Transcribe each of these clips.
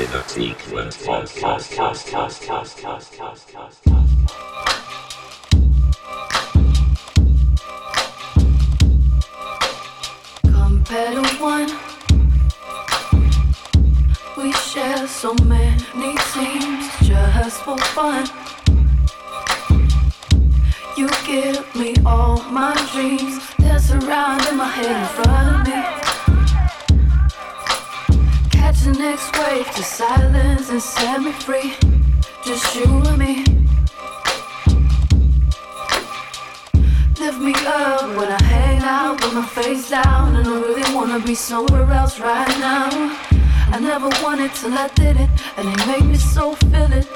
in a sequence podcast, podcast, podcast, podcast, podcast, podcast. fun. You give me all my dreams. that surround in my head in front of me. Catch the next wave to silence and set me free. Just you and me. Lift me up when I hang out with my face down. And I really wanna be somewhere else right now. I never wanted till I did it, and it made me so feel it.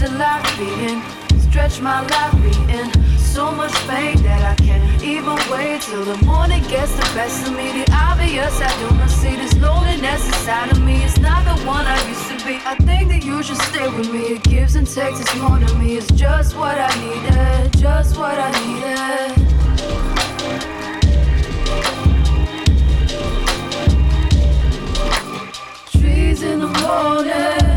to it like in, Stretch my life in. so much pain that I can't even wait till the morning gets the best of me. The obvious, I do not see this loneliness inside of me. It's not the one I used to be. I think that you should stay with me. It gives and takes, it's more to me. It's just what I needed, just what I needed. Trees in the morning.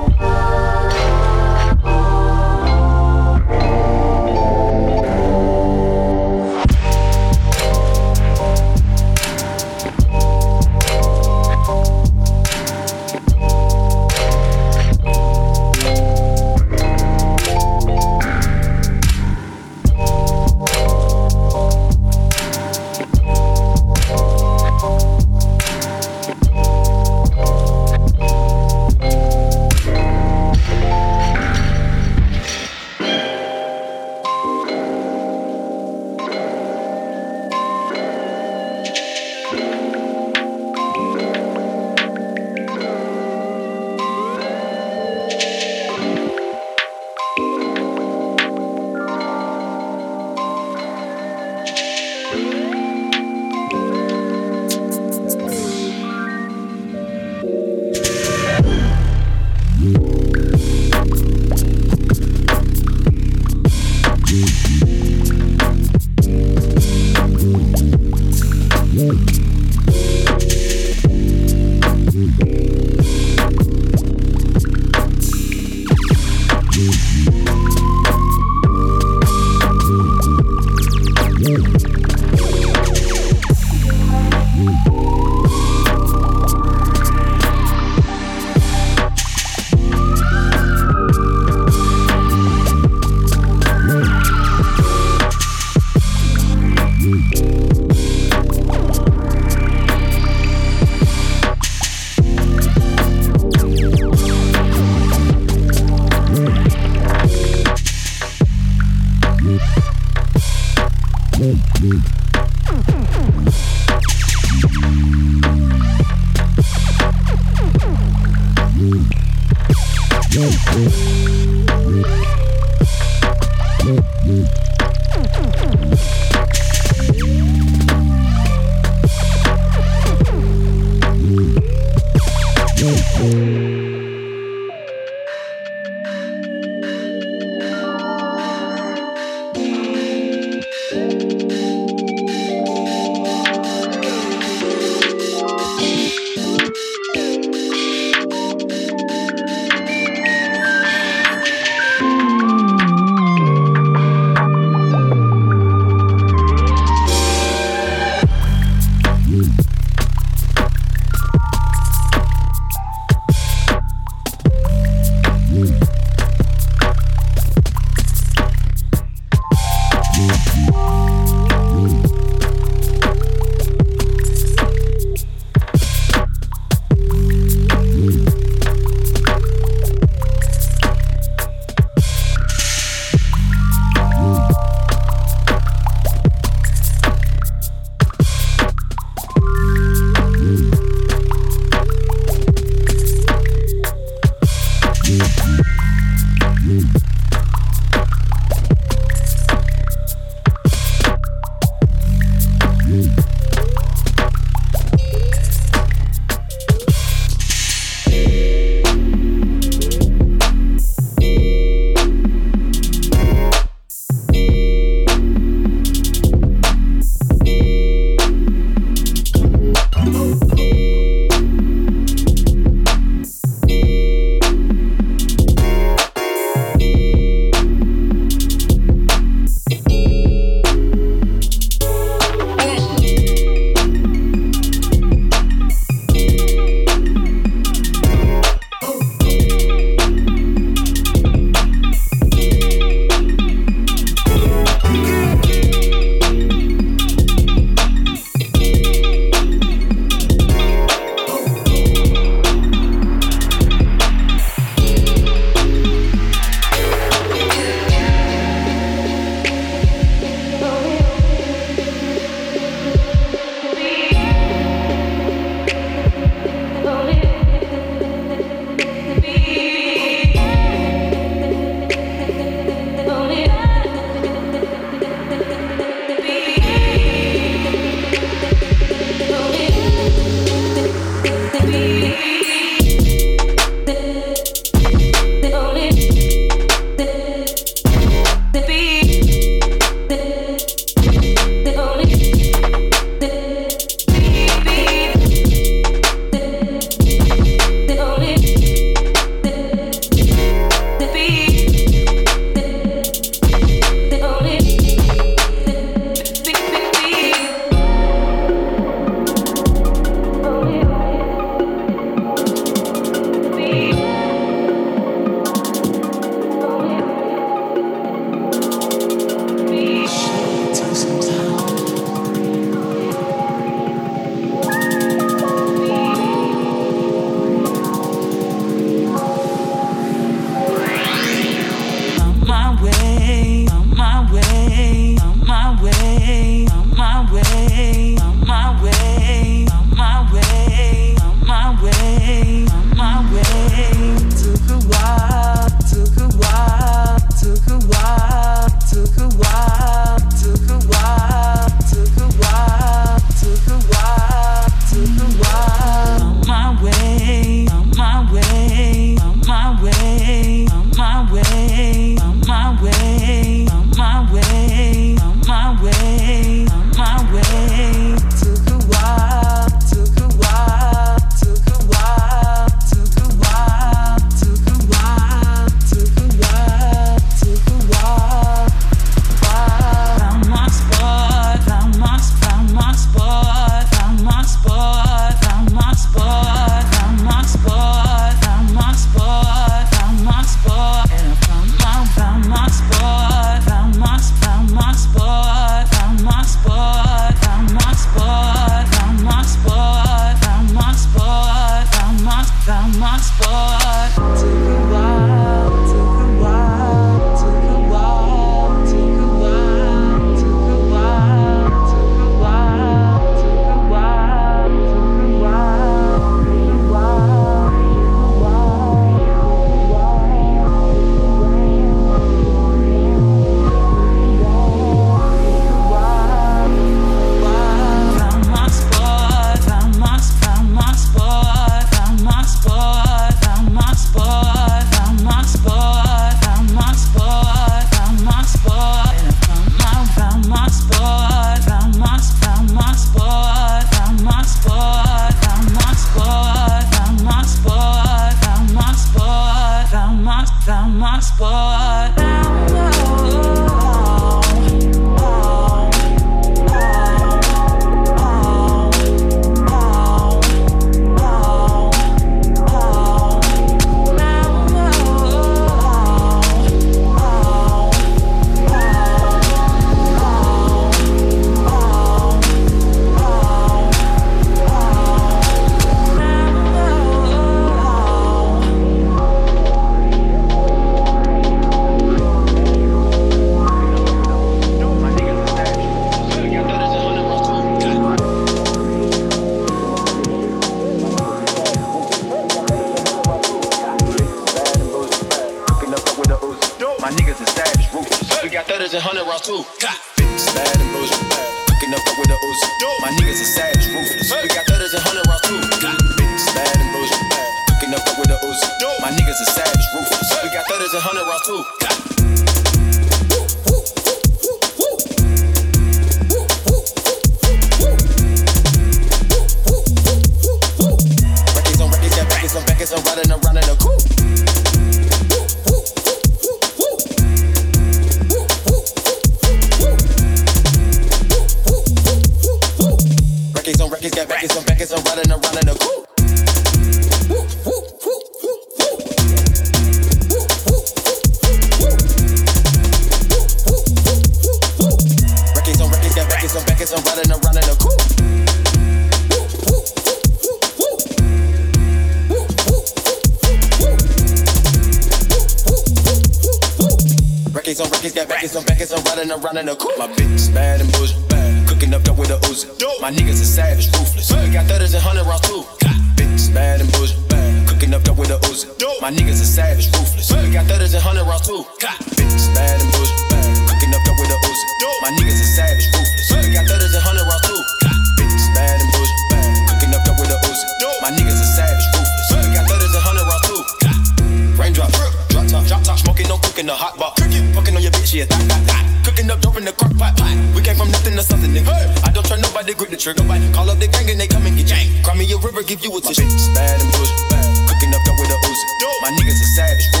trigger. Call up the gang and they come and get yanked. Cry me a river, give you a tissue. My bitch is bad and bullshit. Cooking up that with a Uzi. My niggas are savage.